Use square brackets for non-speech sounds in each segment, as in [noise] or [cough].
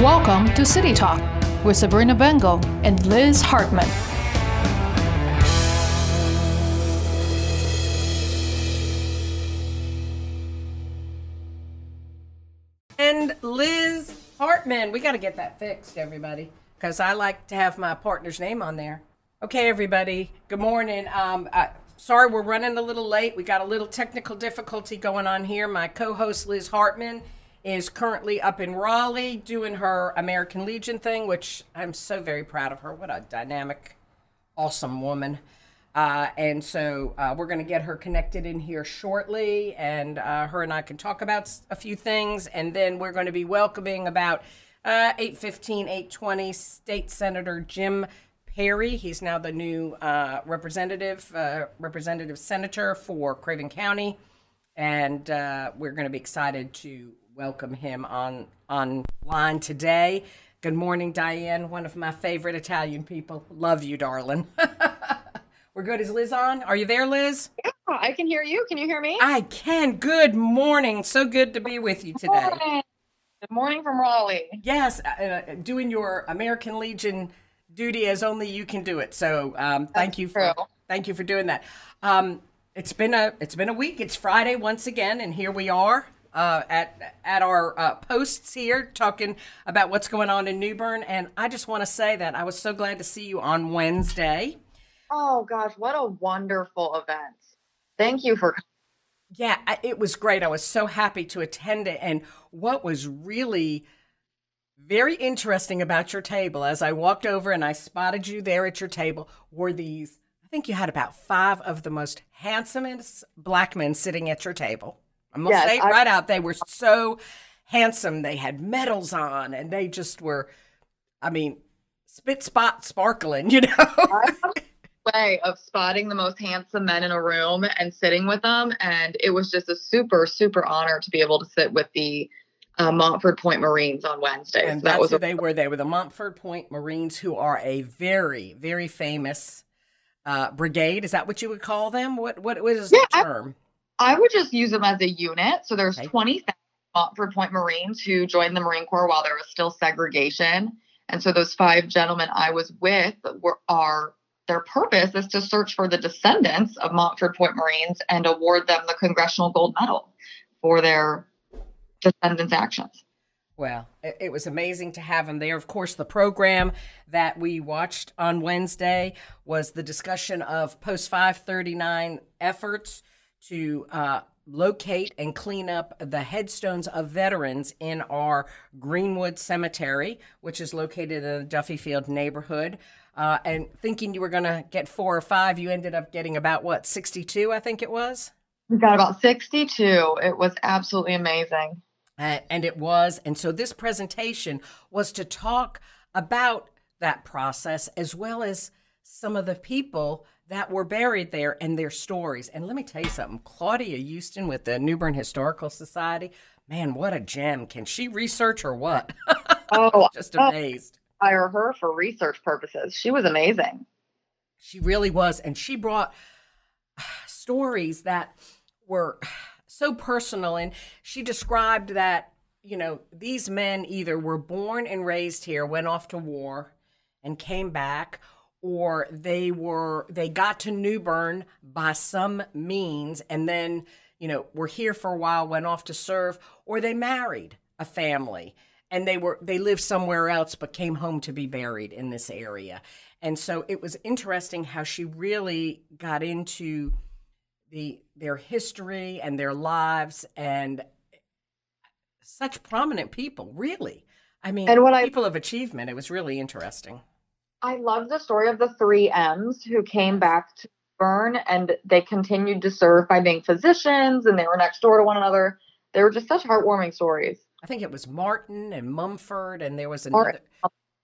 Welcome to City Talk with Sabrina Bengel and Liz Hartman. And Liz Hartman. We got to get that fixed, everybody, because I like to have my partner's name on there. Okay, everybody. Good morning. Um, uh, sorry, we're running a little late. We got a little technical difficulty going on here. My co host, Liz Hartman, is currently up in Raleigh doing her American Legion thing, which I'm so very proud of her. What a dynamic, awesome woman. Uh, and so uh, we're going to get her connected in here shortly, and uh, her and I can talk about a few things, and then we're going to be welcoming about uh, 815, 820 State Senator Jim Perry. He's now the new uh, representative, uh, representative senator for Craven County, and we're going to be excited to welcome him on online today. Good morning, Diane, one of my favorite Italian people. Love you, darling. [laughs] We're good. Is Liz on? Are you there, Liz? Yeah, I can hear you. Can you hear me? I can. Good morning. So good to be with you today. Morning. Good morning from Raleigh. Yes, uh, uh, doing your American Legion duty as only you can do it. So um, thank you for true. thank you for doing that. Um, it's been a it's been a week. It's Friday once again, and here we are uh, at at our uh, posts here talking about what's going on in New Bern. And I just want to say that I was so glad to see you on Wednesday. Oh gosh, what a wonderful event. Thank you for Yeah, I- it was great. I was so happy to attend it. And what was really very interesting about your table as I walked over and I spotted you there at your table were these, I think you had about five of the most handsomest black men sitting at your table. I'm to Yes, say it I- right out. They were so handsome. They had medals on and they just were, I mean, spit spot sparkling, [laughs] you know? I have a way of spotting the most handsome men in a room and sitting with them. And it was just a super, super honor to be able to sit with the uh, Montford Point Marines on Wednesday. And So that was who a, they were. They were the Montford Point Marines, who are a very, very famous uh, brigade. Is that what you would call them? What what, is Yeah, the term? I would just use them as a unit. So there's Okay. 20,000 Montford Point Marines who joined the Marine Corps while there was still segregation. And so those five gentlemen I was with were are their purpose is to search for the descendants of Montford Point Marines and award them the Congressional Gold Medal for their descendants' actions. Well, it, it was amazing to have them there. Of course, the program that we watched on Wednesday was the discussion of post 539 efforts to uh, locate and clean up the headstones of veterans in our Greenwood Cemetery, which is located in the Duffy Field neighborhood. Uh, and thinking you were going to get four or five, you ended up getting about what, 62, I think it was? We got about 62. It was absolutely amazing. Uh, and it was. And so this presentation was to talk about that process as well as some of the people that were buried there and their stories. And let me tell you something Claudia Houston with the New Bern Historical Society, man, what a gem. Can she research or what? [laughs] Oh, Just amazed. hire her for research purposes. She was amazing. She really was. And she brought [sighs] stories that were [sighs] so personal. And she described that, you know, these men either were born and raised here, went off to war, and came back, or they were they got to New Bern by some means and then, you know, were here for a while, went off to serve, or they married a family and they were they lived somewhere else but came home to be buried in this area. And so it was interesting how she really got into the their history and their lives and such prominent people, really. I mean, And I- people of achievement. It was really interesting. I love the story of the three M's who came back to Bern and they continued to serve by being physicians and they were next door to one another. They were just such heartwarming stories. I think it was Martin and Mumford, and there was another. Martin.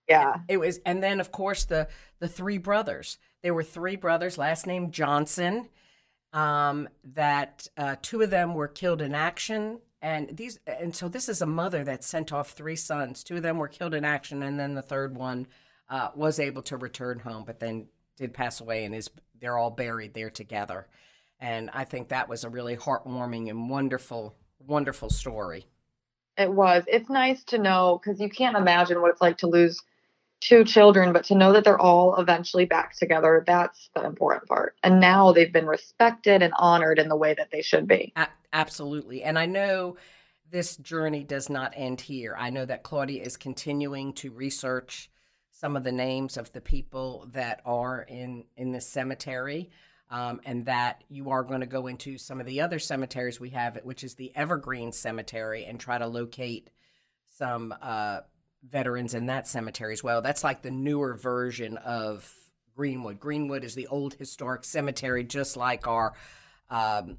Yeah. It was, and then of course the the three brothers. There were three brothers, last name Johnson. Um, that uh, two of them were killed in action, and these, and so this is a mother that sent off three sons. Two of them were killed in action, and then the third one uh, was able to return home, but then did pass away, and is they're all buried there together. And I think that was a really heartwarming and wonderful, wonderful story. It was. It's nice to know because you can't imagine what it's like to lose two children, but to know that they're all eventually back together, that's the important part. And now they've been respected and honored in the way that they should be. A- absolutely. And I know this journey does not end here. I know that Claudia is continuing to research some of the names of the people that are in in this cemetery. Um, and that you are going to go into some of the other cemeteries we have, which is the Evergreen Cemetery, and try to locate some uh, veterans in that cemetery as well. That's like the newer version of Greenwood. Greenwood is the old historic cemetery, just like our um,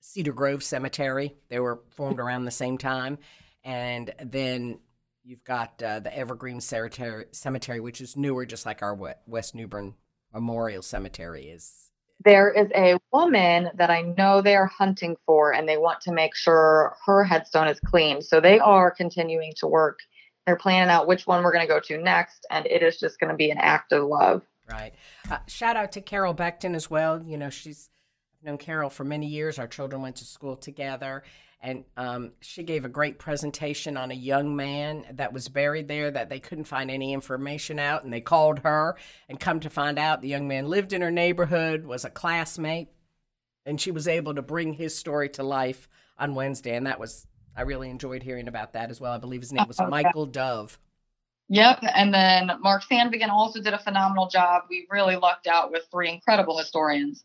Cedar Grove Cemetery. They were formed around the same time. And then you've got uh, the Evergreen Cemetery, Cemetery, which is newer, just like our West New Bern Memorial Cemetery is there is a woman that I know they are hunting for and they want to make sure her headstone is clean. So they are continuing to work. They're planning out which one we're going to go to next, and it is just going to be an act of love. Right. Uh, shout out to Carol Beckton as well. You know, she's I've known Carol for many years. Our children went to school together, and um, she gave a great presentation on a young man that was buried there that they couldn't find any information out and they called her and come to find out the young man lived in her neighborhood was a classmate and she was able to bring his story to life on wednesday and that was i really enjoyed hearing about that as well i believe his name was okay. michael dove Yep. And then Mark Sandvigan also did a phenomenal job. We really lucked out with three incredible historians.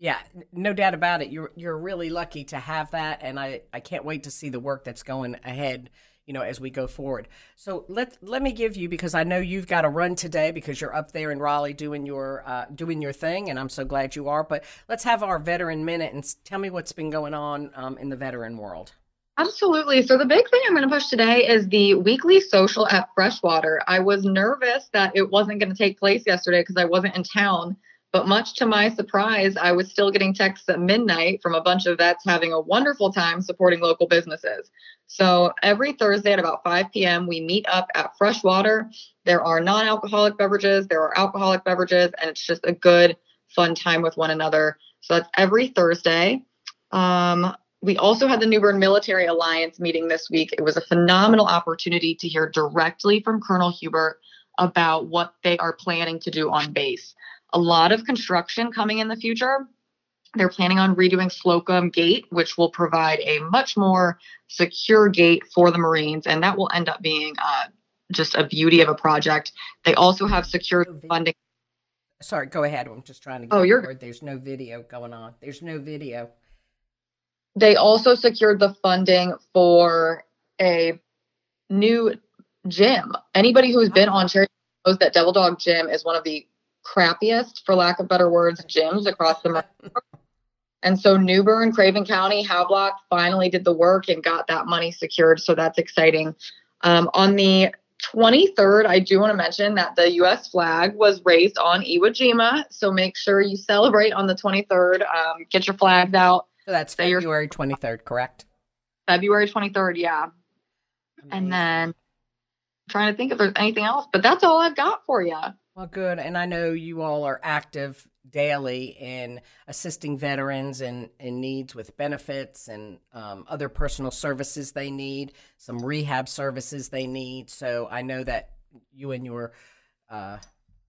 Yeah, no doubt about it. You're you're really lucky to have that, and I I can't wait to see the work that's going ahead. You know, as we go forward. So let let me give you because I know you've got to run today because you're up there in Raleigh doing your uh, doing your thing, and I'm so glad you are. But let's have our veteran minute and tell me what's been going on um, in the veteran world. Absolutely. So the big thing I'm going to push today is the weekly social at Freshwater. I was nervous that it wasn't going to take place yesterday because I wasn't in town. But much to my surprise, I was still getting texts at midnight from a bunch of vets having a wonderful time supporting local businesses. So every Thursday at about 5 p.m., we meet up at Freshwater. There are non alcoholic beverages, there are alcoholic beverages, and it's just a good, fun time with one another. So that's every Thursday. Um, we also had the New Bern Military Alliance meeting this week. It was a phenomenal opportunity to hear directly from Colonel Hubert about what they are planning to do on base a lot of construction coming in the future. They're planning on redoing Slocum Gate, which will provide a much more secure gate for the Marines, and that will end up being uh, just a beauty of a project. They also have secure funding. Sorry, go ahead. I'm just trying to. Get oh, you're. There's no video going on. There's no video. They also secured the funding for a new gym. Anybody who's been on charity knows that Devil Dog Gym is one of the crappiest, for lack of better words, gyms across the And so New Bern, Craven County, Havelock finally did the work and got that money secured. So that's exciting. Um, on the 23rd, I do want to mention that the U.S. flag was raised on Iwo Jima. So make sure you celebrate on the 23rd. Um, get your flags out. So that's February 23rd, correct? February 23rd, yeah. Amazing. And then I'm trying to think if there's anything else, but that's all I've got for you. Well, good. And I know you all are active daily in assisting veterans in, in needs with benefits and um, other personal services they need, some rehab services they need. So I know that you and your uh,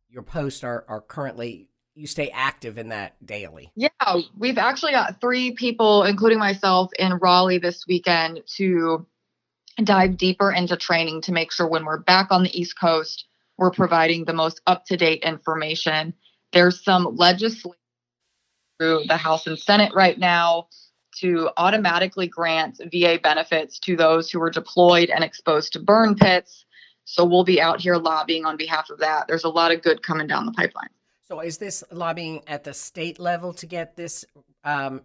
your post are, are currently you stay active in that daily. Yeah, we've actually got three people, including myself, in Raleigh this weekend to dive deeper into training to make sure when we're back on the East Coast we're providing the most up to date information. There's some legislation through the House and Senate right now to automatically grant VA benefits to those who were deployed and exposed to burn pits. So we'll be out here lobbying on behalf of that. There's a lot of good coming down the pipeline. So is this lobbying at the state level to get this um,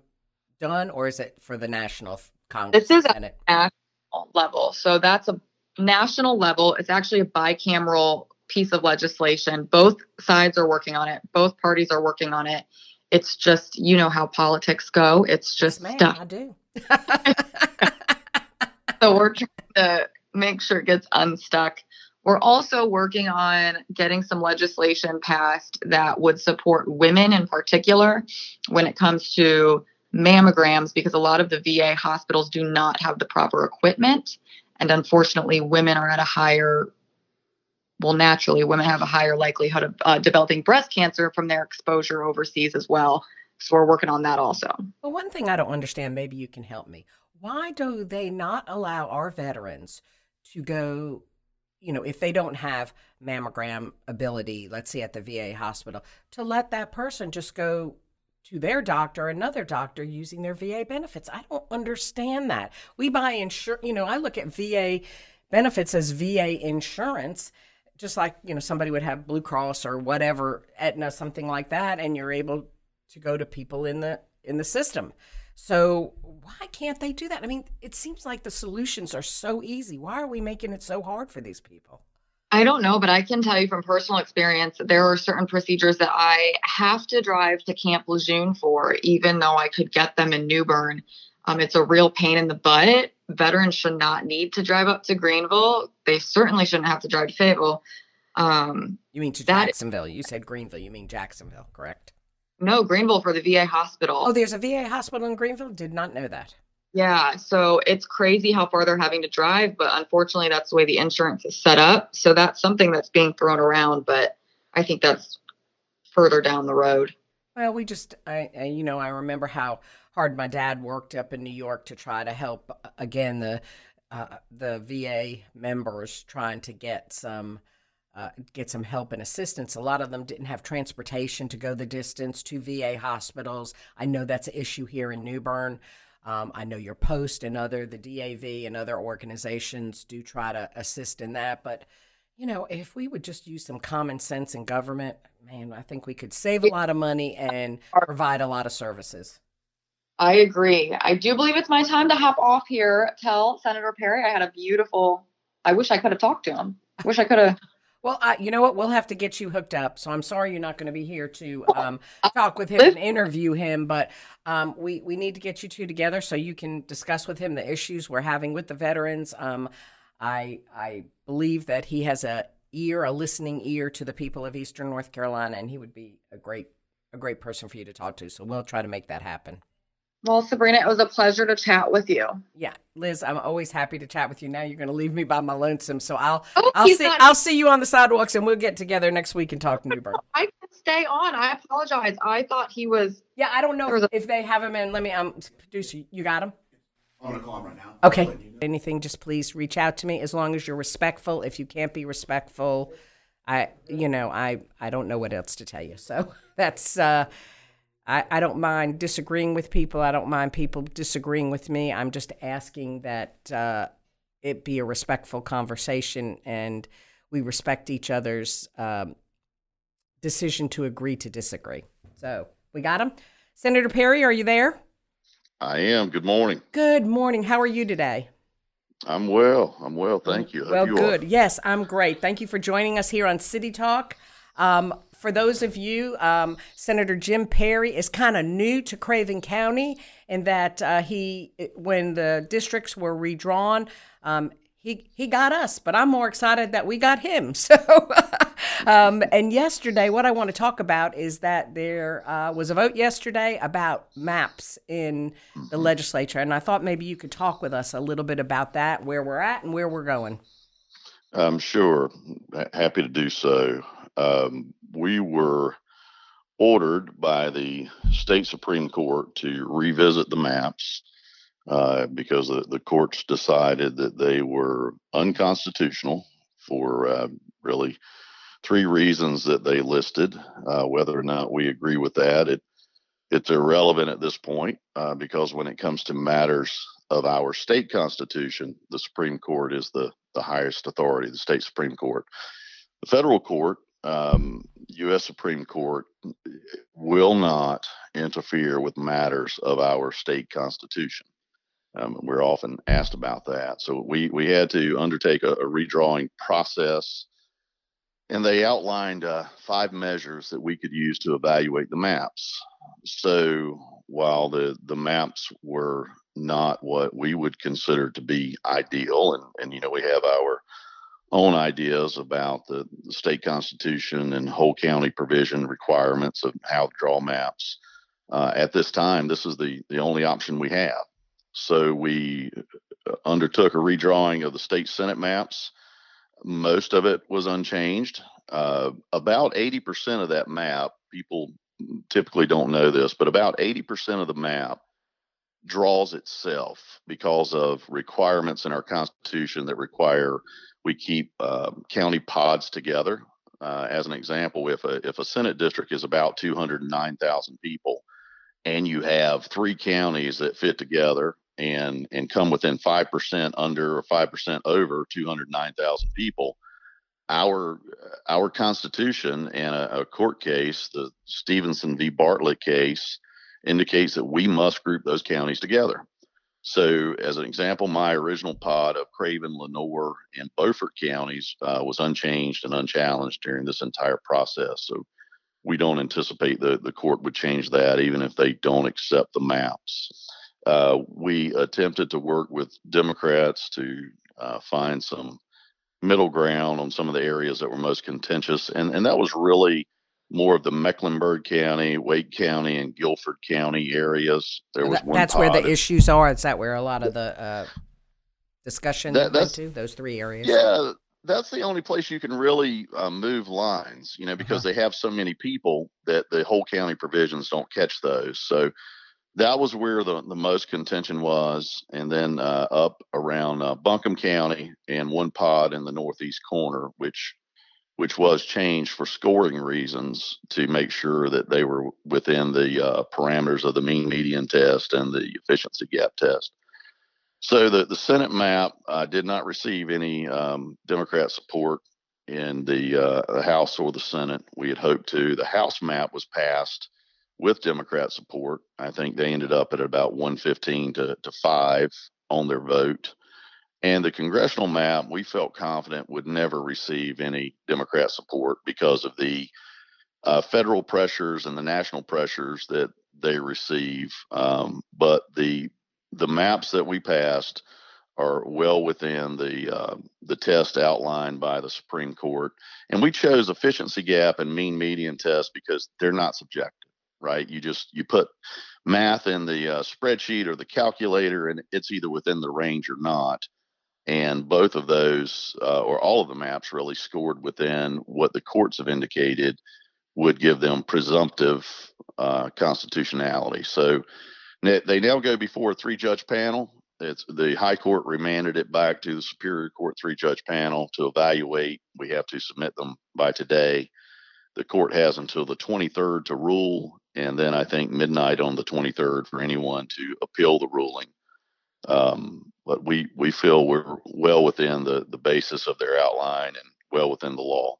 done, or is it for the national Congress? This is Senate? at national level. So that's a national level. It's actually a bicameral piece of legislation. Both sides are working on it. Both parties are working on it. It's just you know how politics go. It's just yes, stuff. I do. [laughs] so we're trying to make sure it gets unstuck. We're also working on getting some legislation passed that would support women in particular when it comes to mammograms because a lot of the VA hospitals do not have the proper equipment. And unfortunately, women are at a higher, well, naturally, women have a higher likelihood of uh, developing breast cancer from their exposure overseas as well. So we're working on that also. Well, one thing I don't understand, maybe you can help me. Why do they not allow our veterans to go, you know, if they don't have mammogram ability, let's say at the VA hospital, to let that person just go to their doctor, another doctor using their VA benefits. I don't understand that. We buy insurance, you know, I look at VA benefits as VA insurance, just like, you know, somebody would have Blue Cross or whatever, Aetna, something like that, and you're able to go to people in the in the system. So why can't they do that? I mean, it seems like the solutions are so easy. Why are we making it so hard for these people? I don't know, but I can tell you from personal experience, there are certain procedures that I have to drive to Camp Lejeune for, even though I could get them in New Bern. Um, it's a real pain in the butt. Veterans should not need to drive up to Greenville. They certainly shouldn't have to drive to Fayetteville. Um, you mean to Jacksonville? You said Greenville. You mean Jacksonville, correct? No, Greenville for the VA hospital. Oh, there's a VA hospital in Greenville? Did not know that. Yeah, so it's crazy how far they're having to drive, but unfortunately, that's the way the insurance is set up. So that's something that's being thrown around, but I think that's further down the road. Well, we just, I, you know, I remember how hard my dad worked up in New York to try to help uh, again the uh, the VA members trying to get some uh, get some help and assistance. A lot of them didn't have transportation to go the distance to VA hospitals. I know that's an issue here in New Bern. Um, I know your post and other the DAV and other organizations do try to assist in that, but you know, if we would just use some common sense in government, man, I think we could save a lot of money and provide a lot of services. I agree. I do believe it's my time to hop off here. Tell Senator Perry I had a beautiful. I wish I could have talked to him. I wish I could have [laughs] well, I, you know what? We'll have to get you hooked up. So I'm sorry you're not going to be here to um, talk with him and interview him, but um, we we need to get you two together so you can discuss with him the issues we're having with the veterans. Um, I I believe that he has a ear, a listening ear to the people of Eastern North Carolina, and he would be a great a great person for you to talk to. So we'll try to make that happen. Well, Sabrina, it was a pleasure to chat with you. Yeah, Liz, I'm always happy to chat with you. Now you're going to leave me by my lonesome, so I'll oh, I'll see not- I'll see you on the sidewalks, and we'll get together next week and talk New Bern. [laughs] I can stay on. I apologize. I thought he was. Yeah, I don't know if, a- if they have him in. Let me um producer, you got him. I'm gonna call him right now. Okay. You know. Anything, just please reach out to me as long as you're respectful. If you can't be respectful, I you know I I don't know what else to tell you. So [laughs] that's. uh I, I don't mind disagreeing with people. I don't mind people disagreeing with me. I'm just asking that uh, it be a respectful conversation and we respect each other's um, decision to agree to disagree. So we got him. Senator Perry, are you there? I am. Good morning. Good morning. How are you today? I'm well. I'm well. Thank you. Well, you good. Are. Yes, I'm great. Thank you for joining us here on City Talk. Um, for those of you, um, Senator Jim Perry is kind of new to Craven County in that uh, he, when the districts were redrawn, um, he he got us, but I'm more excited that we got him. [laughs] So, um, and yesterday, what I want to talk about is that there uh, was a vote yesterday about maps in the mm-hmm. legislature, and I thought maybe you could talk with us a little bit about that, where we're at, and where we're going. I'm sure. Happy to do so um, we were ordered by the state Supreme Court to revisit the maps uh, because the, the, courts decided that they were unconstitutional for uh, really three reasons that they listed. Uh, whether or not we agree with that, it it's irrelevant at this point uh, because when it comes to matters of our state constitution, the Supreme Court is the the highest authority, the state Supreme Court. The federal court um, U.S. Supreme Court will not interfere with matters of our state constitution. Um, we're often asked about that. So we, we had to undertake a, a redrawing process, and they outlined uh, five measures that we could use to evaluate the maps. So while the, the maps were not what we would consider to be ideal, and, and you know, we have our own ideas about the, the, state constitution and whole county provision requirements of how to draw maps. uh, at this time, this is the the only option we have. So we uh, undertook a redrawing of the state senate maps. Most of it was unchanged. Uh, about 80% of that map, people typically don't know this, but about 80% of the map draws itself because of requirements in our constitution that require we keep uh, county pods together. Uh, as an example, if a if a senate district is about 209,000 people, and you have three counties that fit together and and come within five percent under or five percent over 209,000 people, our our constitution and a, a court case, the Stephenson v. Bartlett case, indicates that we must group those counties together. So, as an example, my original pod of Craven, Lenoir, and Beaufort counties uh, was unchanged and unchallenged during this entire process. So, we don't anticipate the, the court would change that, even if they don't accept the maps. Uh, we attempted to work with Democrats to uh, find some middle ground on some of the areas that were most contentious, and and that was really more of the Mecklenburg County, Wake County, and Guilford County areas. There was that, that's where the issues are. Is that where a lot of the uh, discussion that, went to? Those three areas. Yeah, that's the only place you can really uh, move lines. You know, because uh-huh. they have so many people that the whole county provisions don't catch those. So that was where the, the most contention was. And then uh, up around uh, Buncombe County and one pod in the northeast corner, which which was changed for scoring reasons to make sure that they were within the uh, parameters of the mean median test and the efficiency gap test. So the, the Senate map uh, did not receive any um, Democrat support in the, uh, the House or the Senate. We had hoped to. The House map was passed with Democrat support. I think they ended up at about 115 to, to 5 on their vote. And the congressional map, we felt confident would never receive any Democrat support because of the uh, federal pressures and the national pressures that they receive. Um, but the the maps that we passed are well within the uh, the test outlined by the Supreme Court, and we chose efficiency gap and mean median test because they're not subjective, right? You just you put math in the uh, spreadsheet or the calculator, and it's either within the range or not. And both of those uh, or all of the maps really scored within what the courts have indicated would give them presumptive uh, constitutionality. So they now go before a three judge panel. It's the high court remanded it back to the superior court three judge panel to evaluate. We have to submit them by today. The court has until the 23rd to rule and then i think midnight on the 23rd for anyone to appeal the ruling um, but we we feel we're well within the the basis of their outline and well within the law.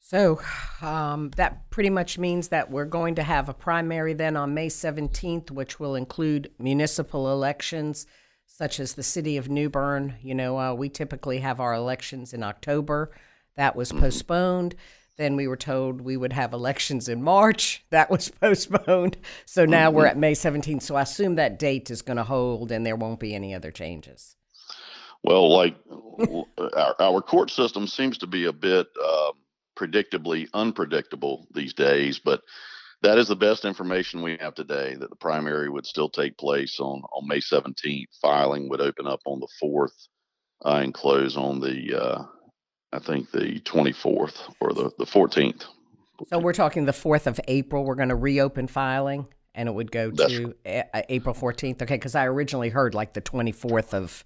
So um, that pretty much means that we're going to have a primary then on May 17th, which will include municipal elections such as the city of New Bern. You know, uh, we typically have our elections in October. That was mm-hmm. postponed. Then we were told we would have elections in March. [laughs] That was postponed. So now mm-hmm. we're at May 17th. So I assume that date is going to hold and there won't be any other changes. Well, like [laughs] our, our court system seems to be a bit uh, predictably unpredictable these days, but that is the best information we have today that the primary would still take place on, on May 17th. Filing would open up on the 4th uh, and close on the uh, I think the 24th or the, the 14th. So we're talking the 4th of April. We're going to reopen filing and it would go to a- April 14th. Okay, because I originally heard like the 24th of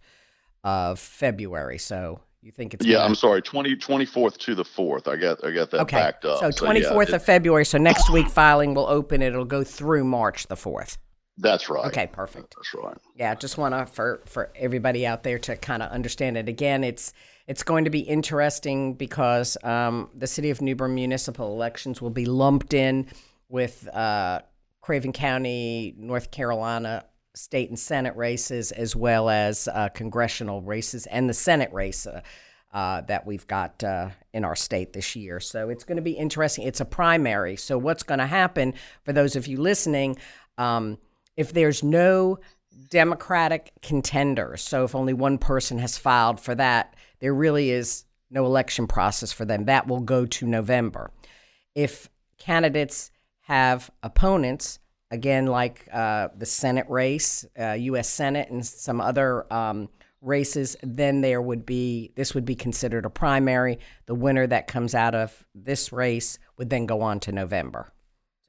of February. So you think it's yeah? Gonna... I'm sorry, 20 24th to the 4th. I got I got that okay. backed up. So 24th so, yeah, of February. So next week filing will open. It'll go through March the 4th. That's right. Okay, perfect. That's right. Yeah, just want to for for everybody out there to kind of understand it. Again, it's it's going to be interesting because um, the city of New Bern municipal elections will be lumped in with uh, Craven County, North Carolina state and Senate races, as well as uh, congressional races and the Senate race. Uh, uh, that we've got uh, in our state this year. So it's going to be interesting. It's a primary. So, what's going to happen for those of you listening? Um, if there's no Democratic contenders, so if only one person has filed for that, there really is no election process for them. That will go to November. If candidates have opponents, again, like uh, the Senate race, uh, U.S. Senate, and some other um, races, then there would be this would be considered a primary. The winner that comes out of this race would then go on to November.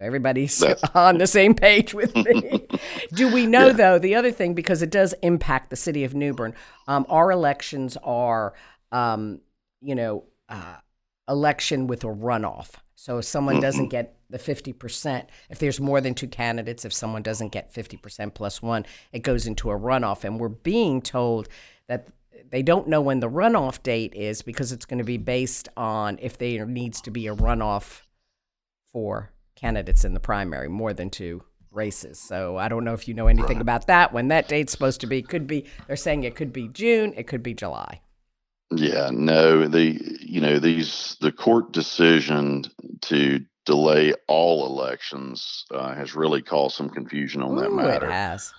Everybody's That's... [laughs] on the same page with me. [laughs] Do we know yeah. though the other thing because it does impact the city of New Bern? Um, our elections are, um, you know, uh, election with a runoff. So if someone doesn't get the 50%, if there's more than two candidates, if someone doesn't get 50% plus one, it goes into a runoff. And we're being told that they don't know when the runoff date is because it's going to be based on if there needs to be a runoff for candidates in the primary, more than two races. So I don't know if you know anything about that. When that date's supposed to be, could be, they're saying it could be June, it could be July. Yeah, no, the you know these the court decision to delay all elections uh, has really caused some confusion on Ooh, that matter. It has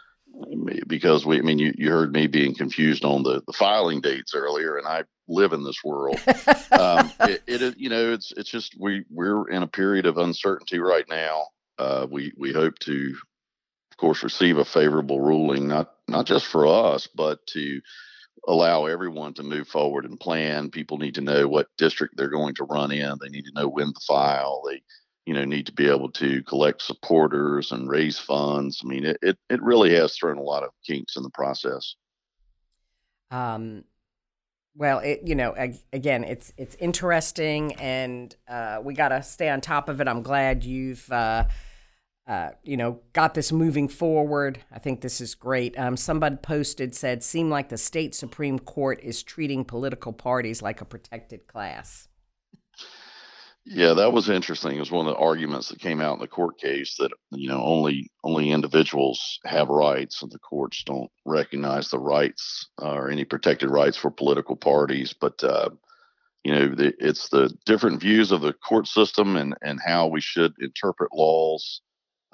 because we, I mean, you, you heard me being confused on the, the filing dates earlier, and I live in this world. um, [laughs] it, it, you know, it's it's just we we're in a period of uncertainty right now. Uh, we we hope to, of course, receive a favorable ruling, not not just for us, but to allow everyone to move forward and plan. People need to know what district they're going to run in. They need to know when to file. They, you know, need to be able to collect supporters and raise funds. I mean, it it, it really has thrown a lot of kinks in the process. Um, well, it you know again, it's it's interesting, and uh, we got to stay on top of it. I'm glad you've. Uh, uh, you know, got this moving forward. I think this is great. Um, somebody posted said, "Seem like the state supreme court is treating political parties like a protected class." Yeah, that was interesting. It was one of the arguments that came out in the court case that you know only only individuals have rights, and the courts don't recognize the rights uh, or any protected rights for political parties. But uh, you know, the, it's the different views of the court system and and how we should interpret laws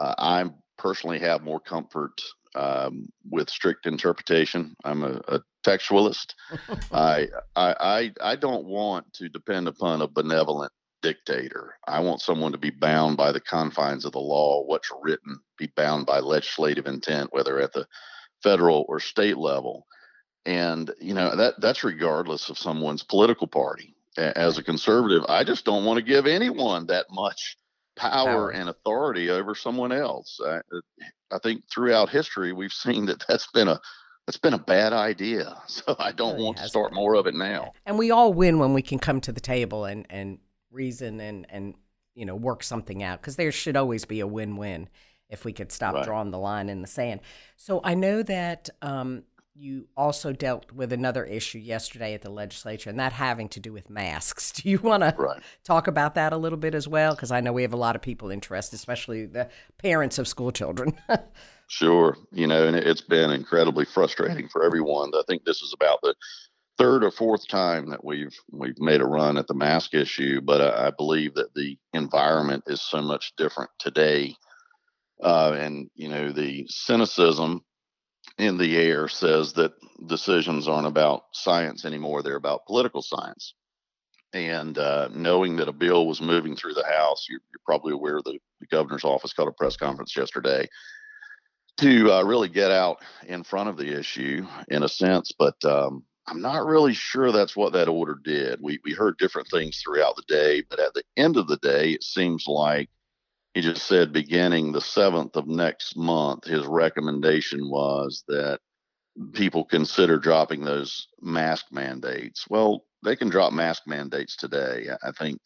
uh, I personally have more comfort um, with strict interpretation. I'm a, a textualist. [laughs] I, I, I I don't want to depend upon a benevolent dictator. I want someone to be bound by the confines of the law, what's written, be bound by legislative intent, whether at the federal or state level. And you know that that's regardless of someone's political party. As a conservative, I just don't want to give anyone that much power, power. and authority over someone else. I, I think throughout history we've seen that that's been a that's been a bad idea. [laughs] So I don't really want to start been. more of it now. And we all win when we can come to the table and and reason and and you know work something out because there should always be a win-win if we could stop right. drawing the line in the sand. So I know that um, you also dealt with another issue yesterday at the legislature, and that having to do with masks. [laughs] Do you want right. to talk about that a little bit as well? Because I know we have a lot of people interested, especially the parents of school children. [laughs] sure, you know, and it's been incredibly frustrating for everyone. I think this is about the third or fourth time that we've we've made a run at the mask issue, but I, I believe that the environment is so much different today. Uh, and you know the cynicism in the air says that decisions aren't about science anymore, they're about political science. And uh, knowing that a bill was moving through the House, you're, you're probably aware the, the, governor's office called a press conference yesterday to uh, really get out in front of the issue in a sense. But um, I'm not really sure that's what that order did. We, we heard different things throughout the day, but at the end of the day, it seems like he just said beginning the 7th of next month, his recommendation was that people consider dropping those mask mandates. Well, they can drop mask mandates today. I think,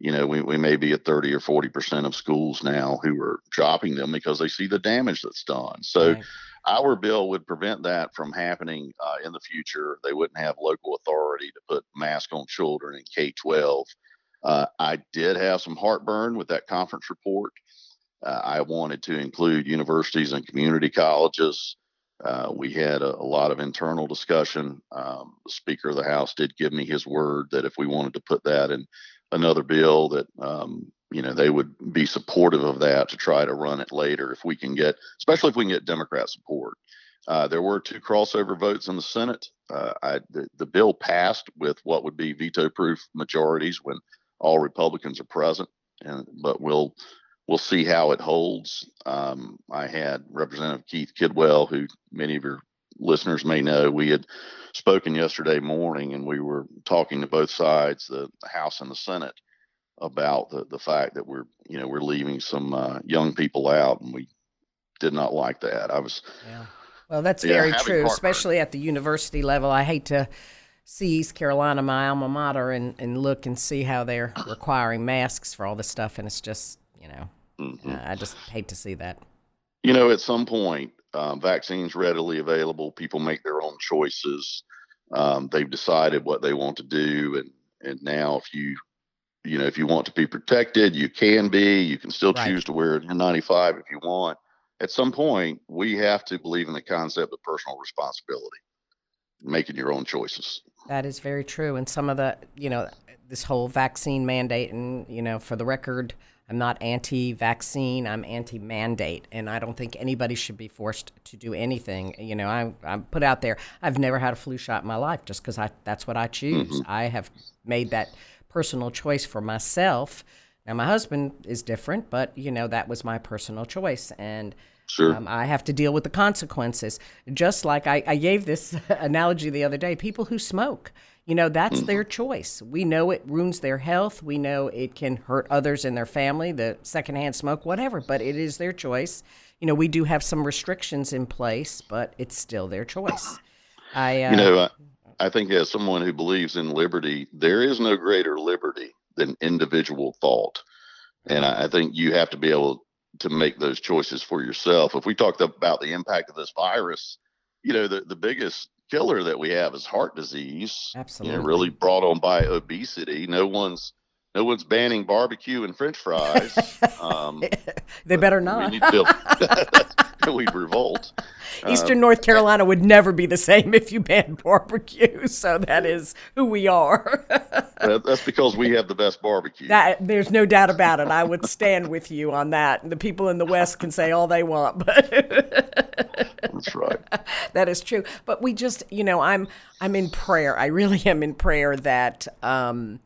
you know, we, we may be at 30 or 40% of schools now who are dropping them because they see the damage that's done. So, right. Our bill would prevent that from happening uh, in the future. They wouldn't have local authority to put masks on children in K 12 uh, I did have some heartburn with that conference report. Uh, I wanted to include universities and community colleges. Uh, we had a, a, lot of internal discussion. Um, the Speaker of the House did give me his word that if we wanted to put that in another bill, that um, you know they would be supportive of that to try to run it later if we can get, especially if we can get Democrat support. Uh, there were two crossover votes in the Senate. Uh, I, the, the bill passed with what would be veto-proof majorities when all Republicans are present, and but we'll we'll see how it holds. Um, I had Representative Keith Kidwell, who many of your listeners may know. We had spoken yesterday morning, and we were talking to both sides, the House and the Senate, about the the fact that we're you know we're leaving some uh, young people out, and we did not like that. I was. Yeah. Well, that's Yeah, very true, heartburn. especially at the university level. I hate to see East Carolina, my alma mater, and, and look and see how they're [coughs] requiring masks for all this stuff. And it's just, you know, mhm. uh, I just hate to see that. You know, at some point, um, vaccines readily available. People make their own choices. Um, they've decided what they want to do, and and now if you, you know, if you want to be protected, you can be. You can still Right. choose to wear an N95 if you want. At some point, we have to believe in the concept of personal responsibility, making your own choices. That is very true. And some of the, you know, this whole vaccine mandate, and, you know, for the record, I'm not anti vaccine, I'm anti mandate. And I don't think anybody should be forced to do anything. You know, I, I'm put out there, I've never had a flu shot in my life just because I, that's what I choose. Mm-hmm. I have made that personal choice for myself. Now, my husband is different, but, you know, that was my personal choice. And, Sure. um, I have to deal with the consequences. Just like I, I gave this [laughs] analogy the other day people who smoke, you know, that's their choice. We know it ruins their health. We know it can hurt others in their family, the secondhand smoke, whatever, but it is their choice. You know, we do have some restrictions in place, but it's still their choice. I, uh, you know, I, I think as someone who believes in liberty, there is no greater liberty than individual thought. And I, I think you have to be able to make those choices for yourself. If we talked about the impact of this virus, you know, the, the biggest killer that we have is heart disease. Absolutely. You know, really brought on by obesity. No one's no one's banning barbecue and French fries. [laughs] Um, [laughs] they better we not. need to, [laughs] we'd revolt. Uh, Eastern North Carolina would never be the same if you banned barbecue. So that is who we are. that's because we have the best barbecue. That there's no doubt about it. I would stand with you on that. And The people in the West can say all they want, but That's right. that is true. But we just, you know, I'm I'm in prayer. I really am in prayer that um,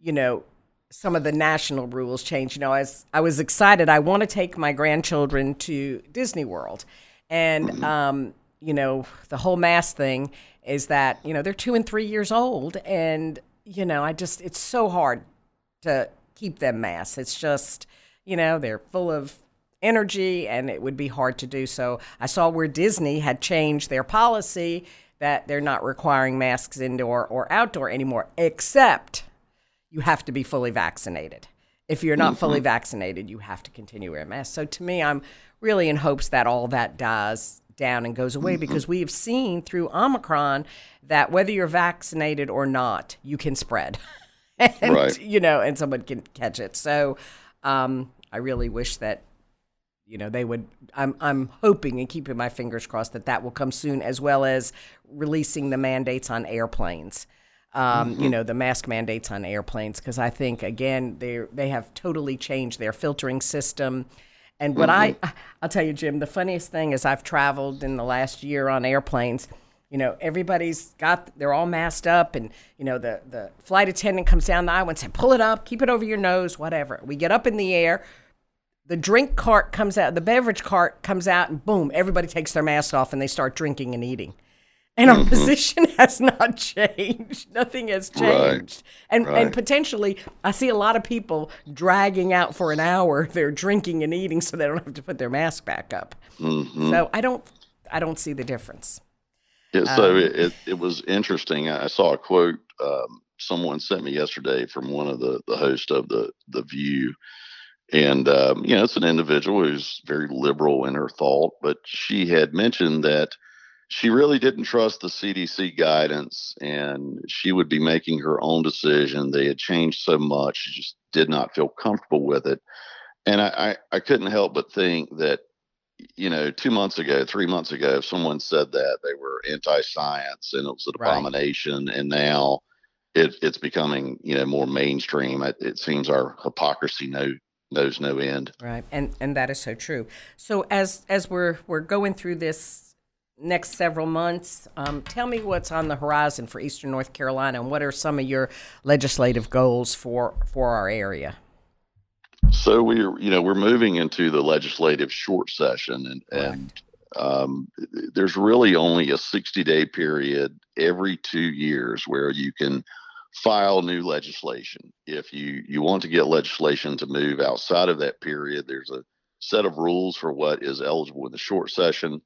you know, some of the national rules change. You know, as I was excited, I want to take my grandchildren to Disney World. And um, you know, the whole mask thing is that, you know, they're 2 and 3 years old and you know, I just it's so hard to keep them masked. It's just, you know, they're full of energy and it would be hard to do so. I saw where Disney had changed their policy that they're not requiring masks indoor or outdoor anymore, except you have to be fully vaccinated. If you're not fully vaccinated, you have to continue wearing masks. So to me, I'm really in hopes that all that dies down and goes away because we have seen through Omicron that whether you're vaccinated or not, you can spread. [laughs] and Right. you know, and someone can catch it. So um, I really wish that you know they would i'm i'm hoping and keeping my fingers crossed that that will come soon as well as releasing the mandates on airplanes um, you know the mask mandates on airplanes because i think again they they have totally changed their filtering system. And what i [laughs] i'll tell you jim the funniest thing is i've traveled in the last year on airplanes. You know everybody's got they're all masked up and you know the the flight attendant comes down the aisle and says pull it up keep it over your nose whatever. We get up in the air the drink cart comes out, the beverage cart comes out, and boom, everybody takes their mask off and they start drinking and eating. And our position [laughs] has not changed. Nothing has changed. And and Right. potentially, I see a lot of people dragging out for an hour. [laughs] They're drinking and eating, so they don't have to put their mask back up. Mhm. So I don't, I don't see the difference. Yeah, so Um, it, it, it was interesting. I I saw a quote um, someone sent me yesterday from one of the, the hosts of the, the View. And, um, you know, it's an individual who's very liberal in her thought, but she had mentioned that she really didn't trust the CDC guidance and she would be making her own decision. They had changed so much, she just did not feel comfortable with it. And I, I, I couldn't help but think that you know, two months ago, three months ago, if someone said that they were anti-science and it was an Right. abomination, and now it, it's becoming, you know, more mainstream. It, it seems our hypocrisy no, knows no end. Right, and and that is so true. So as as we're we're going through this next several months, um, tell me what's on the horizon for Eastern North Carolina, and what are some of your legislative goals for for our area? So we're, you know, we're moving into the legislative short session, and Correct. and um, there's really only a 60 day period every two years where you can file new legislation. If you you want to get legislation to move outside of that period, there's a set of rules for what is eligible in the short session.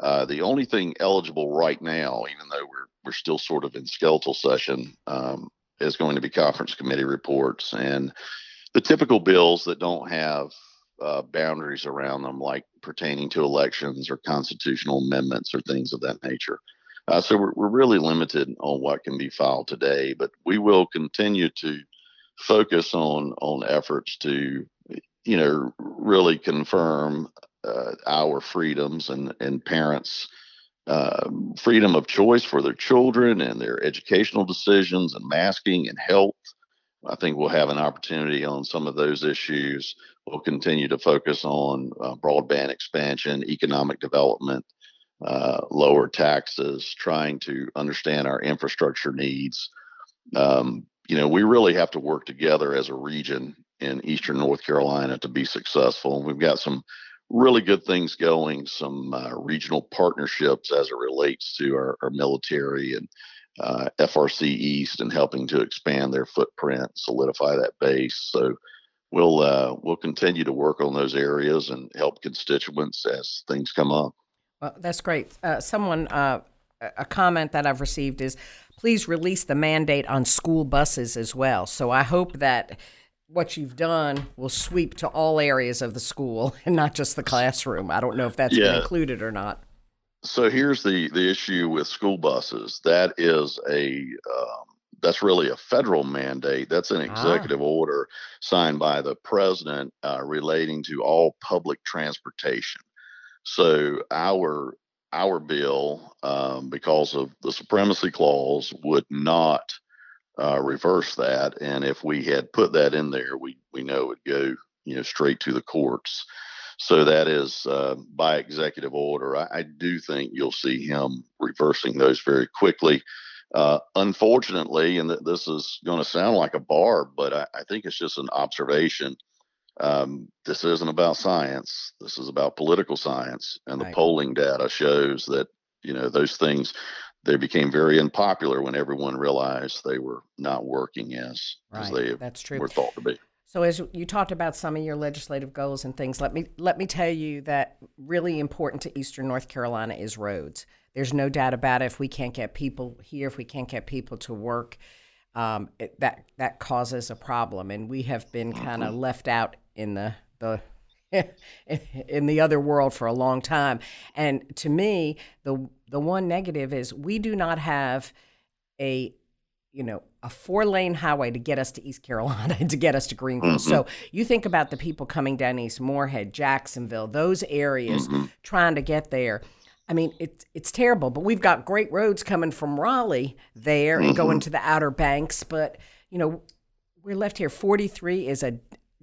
Uh, the only thing eligible right now, even though we're we're still sort of in skeletal session, um, is going to be conference committee reports and the typical bills that don't have uh, boundaries around them, like pertaining to elections or constitutional amendments or things of that nature. Uh, so we're, we're really limited on what can be filed today, but we will continue to focus on on efforts to, you know, really confirm uh, our freedoms and and parents. Uh, freedom of choice for their children and their educational decisions and masking and health. I think we'll have an opportunity on some of those issues. We'll continue to focus on uh, broadband expansion, economic development, uh, lower taxes, trying to understand our infrastructure needs. Um, you know, we really have to work together as a region in Eastern North Carolina to be successful. We've got some really good things going, some uh, regional partnerships as it relates to our, our military and uh, FRC East and helping to expand their footprint, solidify that base. So we'll uh, we'll continue to work on those areas and help constituents as things come up. Well, that's great. Uh, someone, uh, a a comment that I've received is, please release the mandate on school buses as well. So I hope that what you've done will sweep to all areas of the school [laughs] and not just the classroom. I don't know if that's been included or not. So here's the the issue with school buses. That is a um, that's really a federal mandate. That's an Ah. executive order signed by the president uh, relating to all public transportation. So our our bill, um, because of the supremacy clause, would not uh, reverse that. And if we had put that in there, we we know it would go you know straight to the courts. So that is uh, by executive order. I, I do think you'll see him reversing those very quickly. Uh, unfortunately, and th- this is going to sound like a barb, but I, I think it's just an observation. Um, this isn't about science. This is about political science, and the Right. polling data shows that you know those things. They became very unpopular when everyone realized they were not working as as they That's true. were thought to be. So as you talked about some of your legislative goals and things, let me let me tell you that really important to Eastern North Carolina is roads. There's no doubt about it. If we can't get people here, if we can't get people to work, um, it, that that causes a problem, and we have been kind of left out in the the [laughs] in the other world for a long time. And to me, the the one negative is we do not have a you know a four lane highway to get us to East Carolina and [laughs] to get us to Greenville. So mm-hmm. you think about the people coming down East Morehead, Jacksonville, those areas mm-hmm. trying to get there. I mean, it's it's terrible, but we've got great roads coming from Raleigh there and going mm-hmm. to the Outer Banks, but you know, we're left here. 43 is a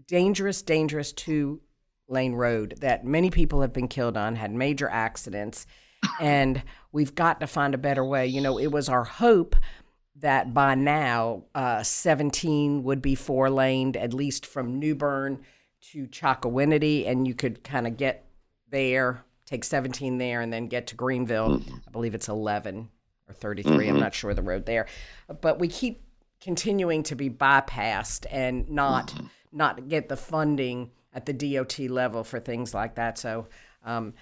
dangerous dangerous two lane road that many people have been killed on, had major accidents, and we've got to find a better way. You know, it was our hope that by now uh, 17 would be four laned, at least from New Bern to Chocowinity, and you could kind of get there, take 17 there, and then get to Greenville. I believe it's 11 or 33. I'm not sure the road there, but we keep continuing to be bypassed and not not get the funding at the DOT level for things like that. So. Um,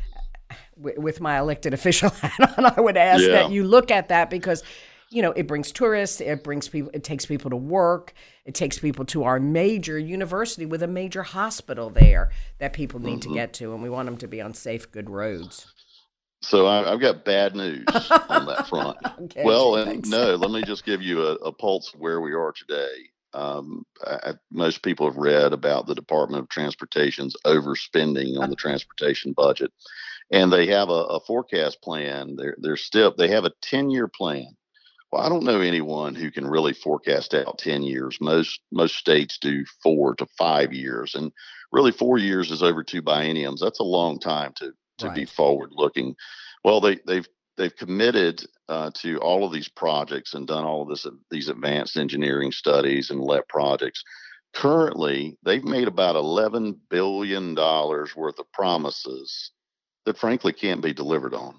with my elected [laughs] official hat on, I would ask Yeah. that you look at that because, you know, it brings tourists, it brings people, it takes people to work, it takes people to our major university with a major hospital there that people need to get to, and we want them to be on safe, good roads. So I, I've got bad news on that [laughs] front. Okay, well, and thanks. no, let me just give you a, a pulse of where we are today. Um, I- most people have read about the Department of Transportation's overspending on the transportation budget, and they have a, a forecast plan. They're they're still they have a ten year plan. Well, I don't know anyone who can really forecast out ten years. Most most states do four to five years, and really four years is over two bienniums. That's a long time to to be forward looking. Well, they they've they've committed uh, to all of these projects and done all of this these advanced engineering studies and let projects. currently they've made about 11 billion dollars worth of promises that frankly can't be delivered on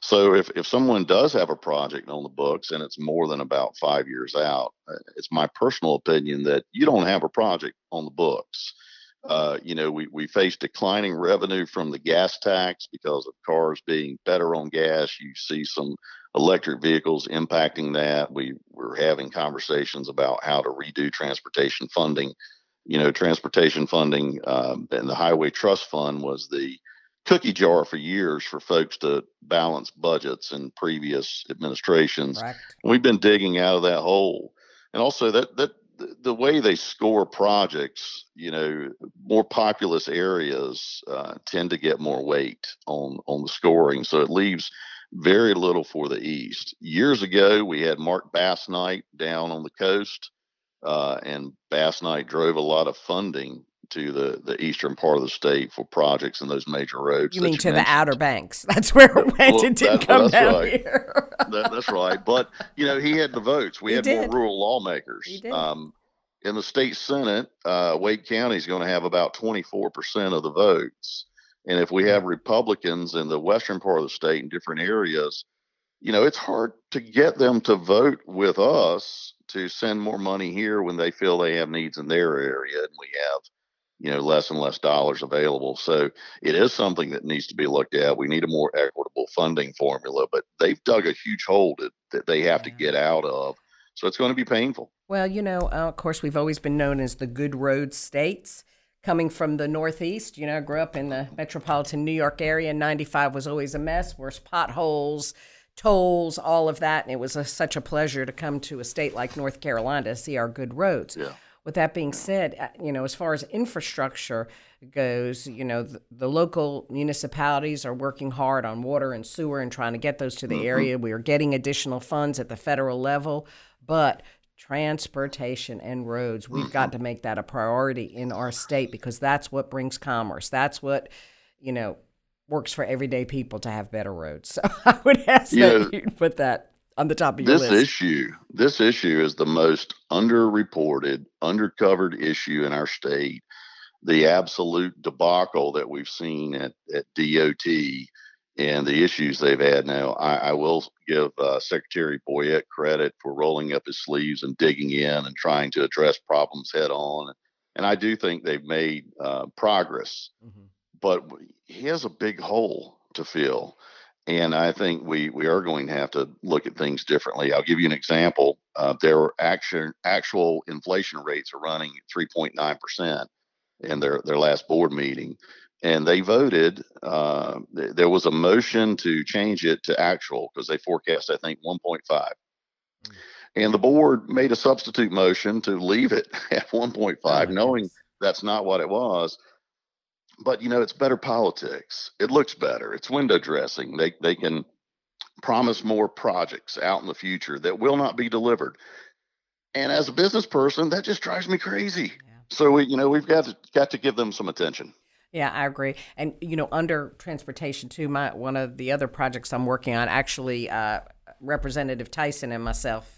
so if, if someone does have a project on the books and it's more than about five years out uh, it's my personal opinion that you don't have a project on the books uh, you know we, we face declining revenue from the gas tax because of cars being better on gas you see some electric vehicles impacting that. We were having conversations about how to redo transportation funding. You know, transportation funding um, and the Highway Trust Fund was the cookie jar for years for folks to balance budgets in previous administrations. Correct. We've been digging out of that hole. And also that that the way they score projects, you know, more populous areas uh, tend to get more weight on on the scoring. So it leaves very little for the East. Years ago, we had Marc Basnight down on the coast, uh, and Basnight drove a lot of funding to the, the eastern part of the state for projects in those major roads. You mean you to mentioned. the Outer Banks? [laughs] That's where it went. Well, it didn't that, come down right. here. that, that's right. But you know, he had the votes. We he had did. more rural lawmakers. He did. Um, in the state senate, uh, Wake County is going to have about 24% of the votes. And if we have Republicans in the western part of the state in different areas, you know, it's hard to get them to vote with us to send more money here when they feel they have needs in their area and we have, you know, less and less dollars available. So it is something that needs to be looked at. We need a more equitable funding formula, but they've dug a huge hole that, that they have yeah. to get out of. So it's going to be painful. Well, you know, uh, of course, we've always been known as the good road states coming from the Northeast. You know, I grew up in the metropolitan New York area. 95 was always a mess. Worse potholes, tolls, all of that. And it was a, such a pleasure to come to a state like North Carolina to see our good roads. Yeah. With that being said, uh, you know, as far as infrastructure goes, you know, the, the local municipalities are working hard on water and sewer and trying to get those to the mm-hmm. area. We are getting additional funds at the federal level, but transportation and roads. We've got to make that a priority in our state because that's what brings commerce. That's what, you know, works for everyday people to have better roads. [laughs] So I would ask yeah, that you put that on the top of your this list. issue. This issue is the most underreported, undercovered issue in our state. The absolute debacle that we've seen at, at DOT and the issues they've had now. I, I will give uh, Secretary Boyette credit for rolling up his sleeves and digging in and trying to address problems head on. And I do think they've made uh, progress, mm-hmm. but he has a big hole to fill. And I think we, we are going to have to look at things differently. I'll give you an example. Uh, their actual, actual inflation rates are running at 3.9% in their, their last board meeting and they voted. Uh, th- there was a motion to change it to actual because they forecast, I think, 1.5. Mm. And the board made a substitute motion to leave it [laughs] at 1.5, oh, knowing that's not what it was. But you know, it's better politics. It looks better. It's window dressing. They they can promise more projects out in the future that will not be delivered. And as a business person, that just drives me crazy. Yeah. So we, you know, we've got to got to give them some attention. Yeah, I agree. And you know, under transportation too, my one of the other projects I'm working on, actually, uh, Representative Tyson and myself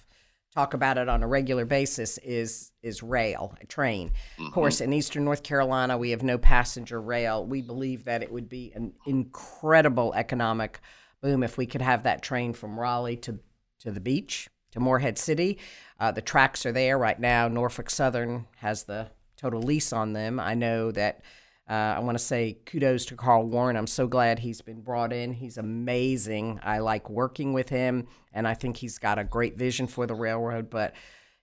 talk about it on a regular basis is is rail, a train. Mm-hmm. Of course, in eastern North Carolina, we have no passenger rail. We believe that it would be an incredible economic boom if we could have that train from Raleigh to to the beach to Morehead City. Uh, the tracks are there right now. Norfolk Southern has the total lease on them. I know that uh, I want to say kudos to Carl Warren. I'm so glad he's been brought in. He's amazing. I like working with him, and I think he's got a great vision for the railroad. But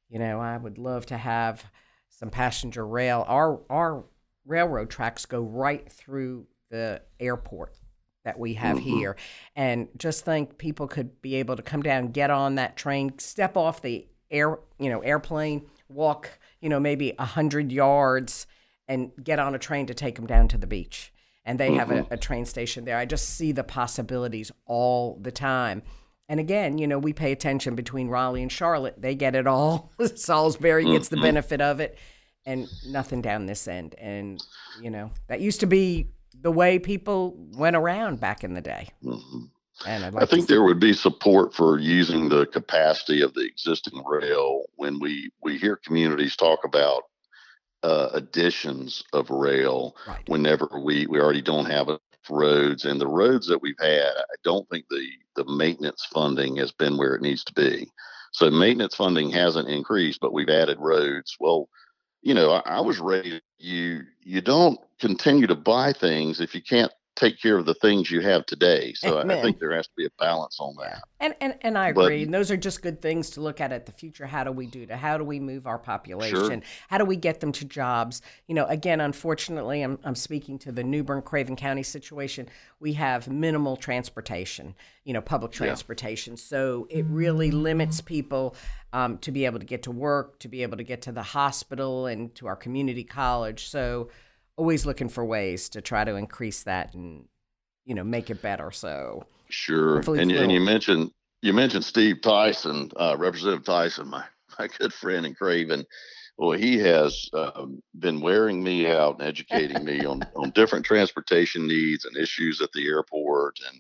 you know, I would love to have some passenger rail. Our our railroad tracks go right through the airport that we have mm-hmm. here, and just think people could be able to come down, get on that train, step off the air, you know, airplane, walk, you know, maybe a hundred yards and get on a train to take them down to the beach. And they mm-hmm. have a, mm-hmm. a train station there. I just see the possibilities all the time. And again, you know, we pay attention between Raleigh and Charlotte. They get it all. [laughs] Salisbury gets the mm-hmm. benefit of it, and nothing down this end. And, you know, that used to be the way people went around back in the day. Mm-hmm. And like I think there would be support for using the capacity of the existing rail when we, we hear communities talk about uh, additions of rail Right. whenever we we already don't have enough roads and the roads that we've had i don't think the the maintenance funding has been where it needs to be so maintenance funding hasn't increased but we've added roads well you know i, I was raised you you don't continue to buy things if you can't take care of the things you have today so I, I think there has to be a balance on that And, and and I But- agree. and those are just good things to look at at the future. How do we do to? How do we move our population? How do we get them to jobs? You know, again, unfortunately, I'm I'm speaking to the New Bern Craven County situation. We have minimal transportation. You know, public transportation. So it really limits people um, to be able to get to work, to be able to get to the hospital and to our community college. So always looking for ways to try to increase that and you know make it better. So Sure. And you, and you mentioned you mentioned Steve Tyson, uh, Representative Tyson, my [laughs] my good friend in Craven. Well, he has um, been wearing me out and educating me on [laughs] on different transportation needs and issues at the airport and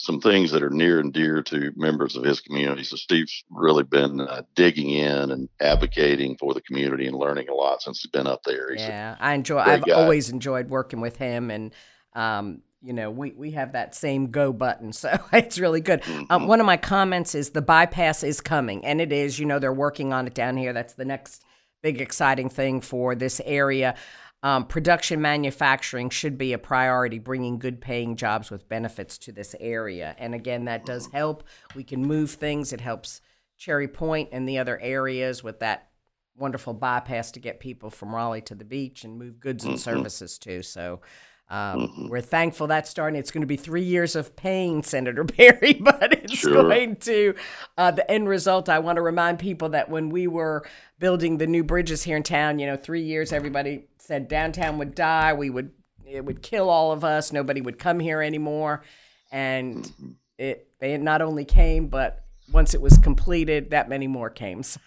some things that are near and dear to members of his community. So Steve's really been uh, digging in and advocating for the community and learning a lot since he's been up there. He's Yeah, I enjoy. I've guy. always enjoyed working with him, and um, you know, we we have that same go button, [laughs] so it's really good. Um, Mhm. one of my comments is the bypass is coming, and it is. You know, they're working on it down here. That's the next big exciting thing for this area. Um, production manufacturing should be a priority, bringing good paying jobs with benefits to this area. And again, that does help. We can move things. It helps Cherry Point and the other areas with that wonderful bypass to get people from Raleigh to the beach and move goods and Mhm. services too. So um, Mhm. we're thankful that's starting. It's going to be three years of pain, [laughs] Senator Perry, [laughs] but it's Sure. going to uh, the end result. I want to remind people that when we were building the new bridges here in town, you know, three years, everybody said downtown would die. We would it would kill all of us. Nobody would come here anymore, and Mhm. it they not only came, but once it was completed, that many more came. [laughs] So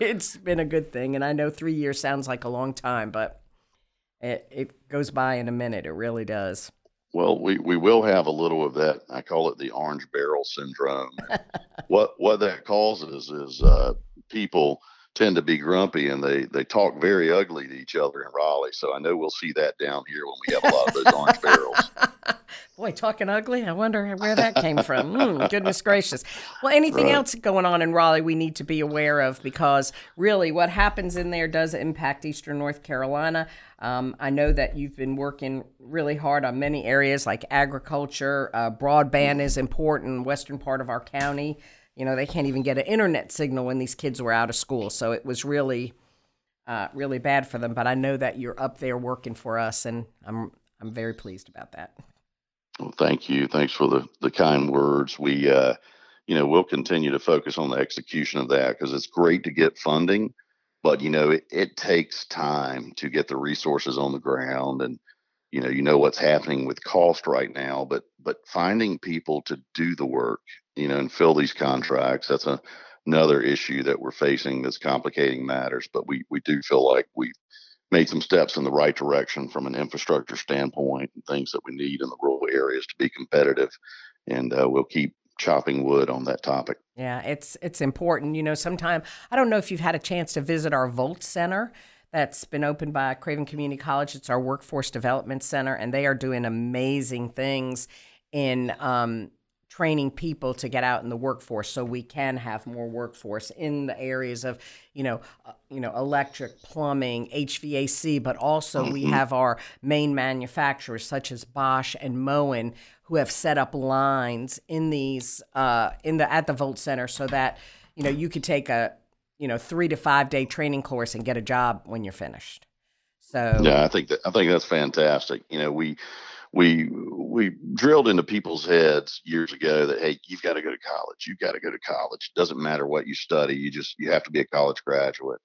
it's been a good thing. And I know three years sounds like a long time, but it, it goes by in a minute. It really does. Well, we, we will have a little of that. I call it the orange barrel syndrome. what what that causes is uh, people tend to be grumpy and they they talk very ugly to each other in Raleigh. So I know we'll see that down here when we have a lot of those orange barrels. [laughs] Boy, talking ugly. I wonder where that came from. Mm, goodness gracious. Well, anything Right. else going on in Raleigh we need to be aware of because really what happens in there does impact Eastern North Carolina. Um, I know that you've been working really hard on many areas like agriculture. Uh, broadband is important in western part of our county. You know, they can't even get an internet signal when these kids were out of school. So it was really, uh, really bad for them. But I know that you're up there working for us, and I'm I'm very pleased about that. Well, thank you. Thanks for the, the kind words. We, uh, you know, we'll continue to focus on the execution of that because it's great to get funding, but you know, it, it takes time to get the resources on the ground and, you know, you know what's happening with cost right now, but, but finding people to do the work, you know, and fill these contracts, that's a, another issue that we're facing that's complicating matters, but we, we do feel like we've made some steps in the right direction from an infrastructure standpoint and things that we need in the rural areas to be competitive. And uh, we'll keep chopping wood on that topic. Yeah, it's it's important. You know, sometime I don't know if you've had a chance to visit our Volt Center that's been opened by Craven Community College. It's our workforce development center, and they are doing amazing things in um, training people to get out in the workforce, so we can have more workforce in the areas of, you know, uh, you know, electric, plumbing, HVAC, but also we Mhm. have our main manufacturers such as Bosch and Moen who have set up lines in these uh, in the at the Volt Center so that you know you could take a you know three to five day training course and get a job when you're finished. So Yeah, I think that I think that's fantastic. You know, we we we drilled into people's heads years ago that hey, you've got to go to college. You've got to go to college. Doesn't matter what you study. You just you have to be a college graduate.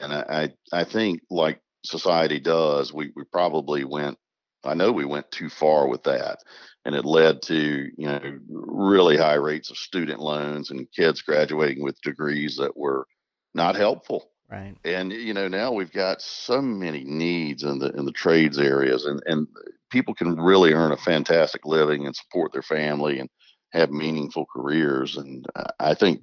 And I I, I think like society does, we we probably went. I know we went too far with that, and it led to you know really high rates of student loans and kids graduating with degrees that were not helpful right. and you know now we've got so many needs in the in the trades areas and and people can really earn a fantastic living and support their family and have meaningful careers and I- think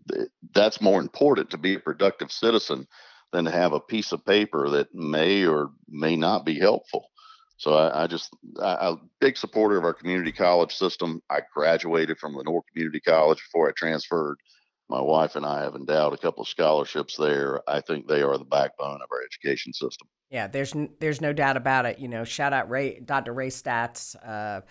that's more important to be a productive citizen than to have a piece of paper that may or may not be helpful. So I, I just, I, am a big supporter of our community college system. I graduated from Lenoir Community College before I transferred. My wife and I have endowed a couple of scholarships there. I think they are the backbone of our education system. Yeah, there's there's no doubt about it. You know, shout out Ray, Dr. Ray Staats, uh,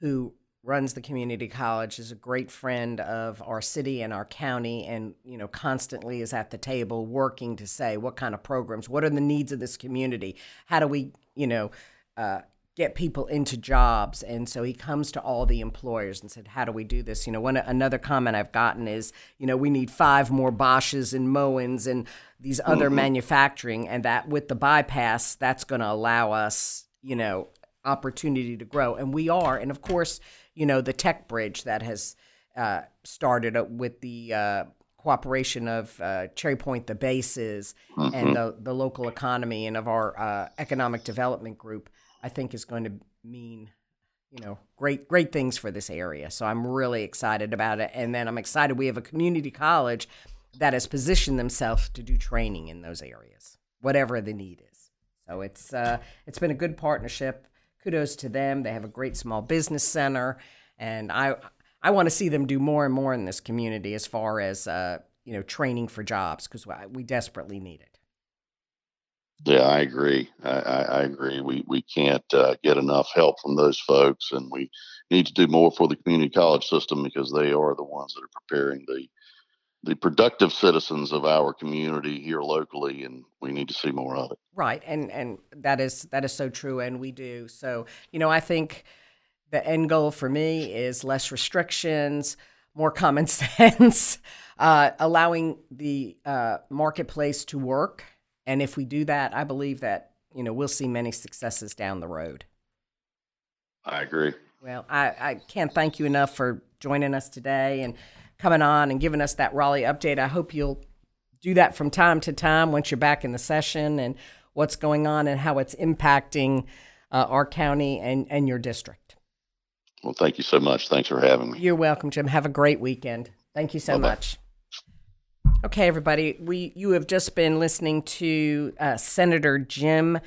who runs the community college, is a great friend of our city and our county, and you know, constantly is at the table working to say what kind of programs, what are the needs of this community, how do we, you know, uh, get people into jobs. And so he comes to all the employers and said, "How do we do this?" You know, one another comment I've gotten is, you know, we need five more Bosches and Moens and these other mm-hmm. manufacturing, and that with the bypass, that's going to allow us, you know, opportunity to grow. And we are, and of course, you know, the tech bridge that has uh, started with the uh, cooperation of uh, Cherry Point, the bases, mm-hmm. and the, the local economy, and of our uh, economic development group. I think is going to mean you know great great things for this area. So i'm really excited about it. And then i'm excited we have a community college that has positioned themselves to do training in those areas whatever the need is. So it's uh, it's been a good partnership. Kudos to them. They have a great small business center. And i i want to see them do more and more in this community as far as uh, you know training for jobs because we desperately need it yeah, I agree. I, I, I agree. We we can't uh, get enough help from those folks, and we need to do more for the community college system because they are the ones that are preparing the the productive citizens of our community here locally, and we need to see more of it. Right, and and that is that is so true, and we do. So you know, I think the end goal for me is less restrictions, more common [laughs] sense, uh, allowing the uh, marketplace to work and if we do that, I believe that, you know, we'll see many successes down the road. I agree. Well, I, I can't thank you enough for joining us today and coming on and giving us that Raleigh update. I hope you'll do that from time to time once you're back in the session and what's going on and how it's impacting uh, our county and, and your district. Well, thank you so much. Thanks for having me. You're welcome, Jim. Have a great weekend. Thank you so Bye-bye. much. Okay, everybody, we you have just been listening to uh, Senator Jim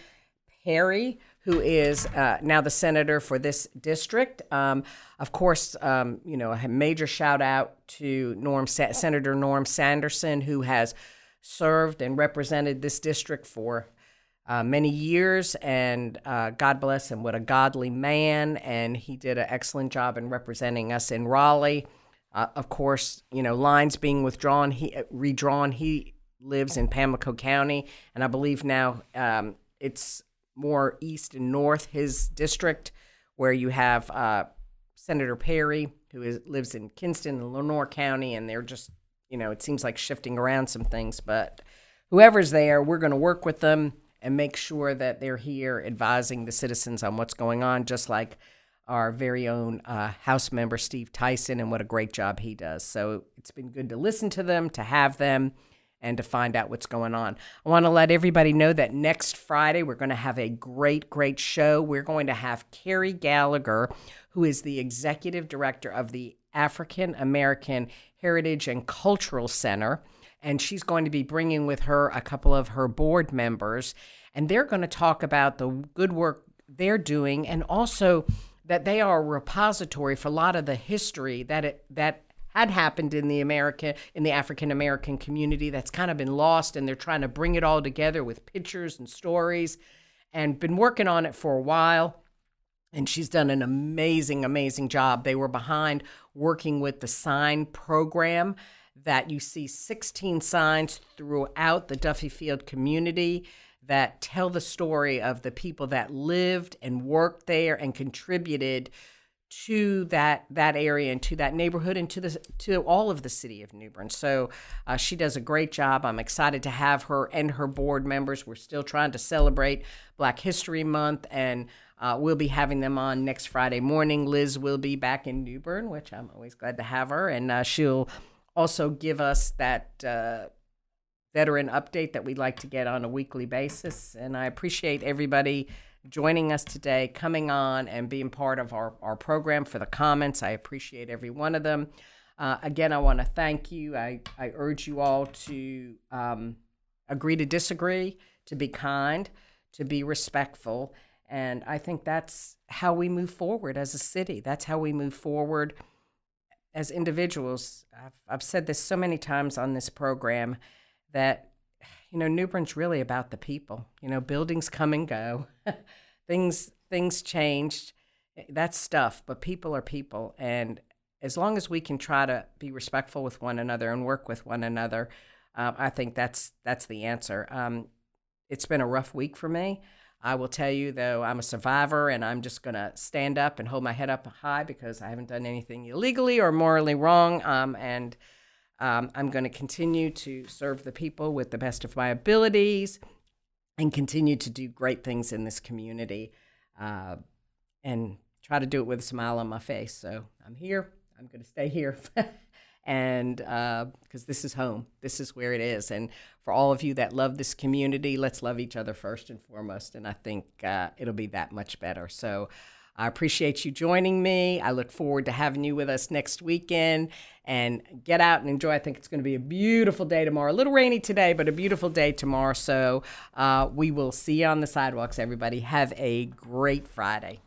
Perry, who is uh, now the senator for this district. Um, of course, um, you know a major shout out to Norm Sa- Senator Norm Sanderson, who has served and represented this district for uh, many years, and uh, God bless him. What a godly man, and he did an excellent job in representing us in Raleigh. Uh, of course, you know, lines being withdrawn, he uh, redrawn. He lives in Pamlico County, and I believe now um, it's more east and north his district, where you have uh, Senator Perry, who is, lives in Kinston and Lenoir County, and they're just, you know, it seems like shifting around some things. But whoever's there, we're going to work with them and make sure that they're here advising the citizens on what's going on, just like our very own uh, House member Steve Tyson and what a great job he does. So it's been good to listen to them, to have them, and to find out what's going on. I want to let everybody know that next Friday we're going to have a great, great show. We're going to have Carrie Gallagher, who is the executive director of the African American Heritage and Cultural Center. And she's going to be bringing with her a couple of her board members, and they're going to talk about the good work they're doing and also that they are a repository for a lot of the history that it that had happened in the American in the African American community that's kind of been lost and they're trying to bring it all together with pictures and stories and been working on it for a while. And she's done an amazing amazing job. They were behind working with the sign program that you see 16 signs throughout the Duffy Field community that tell the story of the people that lived and worked there and contributed to that that area and to that neighborhood and to the to all of the city of New Bern. So uh, she does a great job. I'm excited to have her and her board members. We're still trying to celebrate Black History Month, and uh, we'll be having them on next Friday morning. Liz will be back in New Bern, which I'm always glad to have her, and uh, she'll also give us that uh, veteran update that we'd like to get on a weekly basis. And I appreciate everybody joining us today, coming on and being part of our, our program for the comments. I appreciate every one of them. Uh, again, I want to thank you. I, I urge you all to um, agree to disagree, to be kind, to be respectful. And I think that's how we move forward as a city. That's how we move forward as individuals. I've, I've said this so many times on this program that, you know, New Bern's really about the people. You know, buildings come and go, [laughs] things things changed. That's stuff, but people are people. And as long as we can try to be respectful with one another and work with one another, um, I think that's that's the answer. Um, it's been a rough week for me. I will tell you, though, I'm a survivor and I'm just to stand up and hold my head up high because I haven't done anything illegally or morally wrong. Um, and um, I'm going to continue to serve the people with the best of my abilities and continue to do great things in this community uh, and try to do it with a smile on my face. So I'm here. I'm going to stay here. [laughs] and because uh, this is home, this is where it is. And for all of you that love this community, let's love each other first and foremost. And I think uh, it'll be that much better. So I appreciate you joining me. I look forward to having you with us next weekend and get out and enjoy. I think it's going to be a beautiful day tomorrow. A little rainy today, but a beautiful day tomorrow. So uh, we will see you on the sidewalks, everybody. Have a great Friday.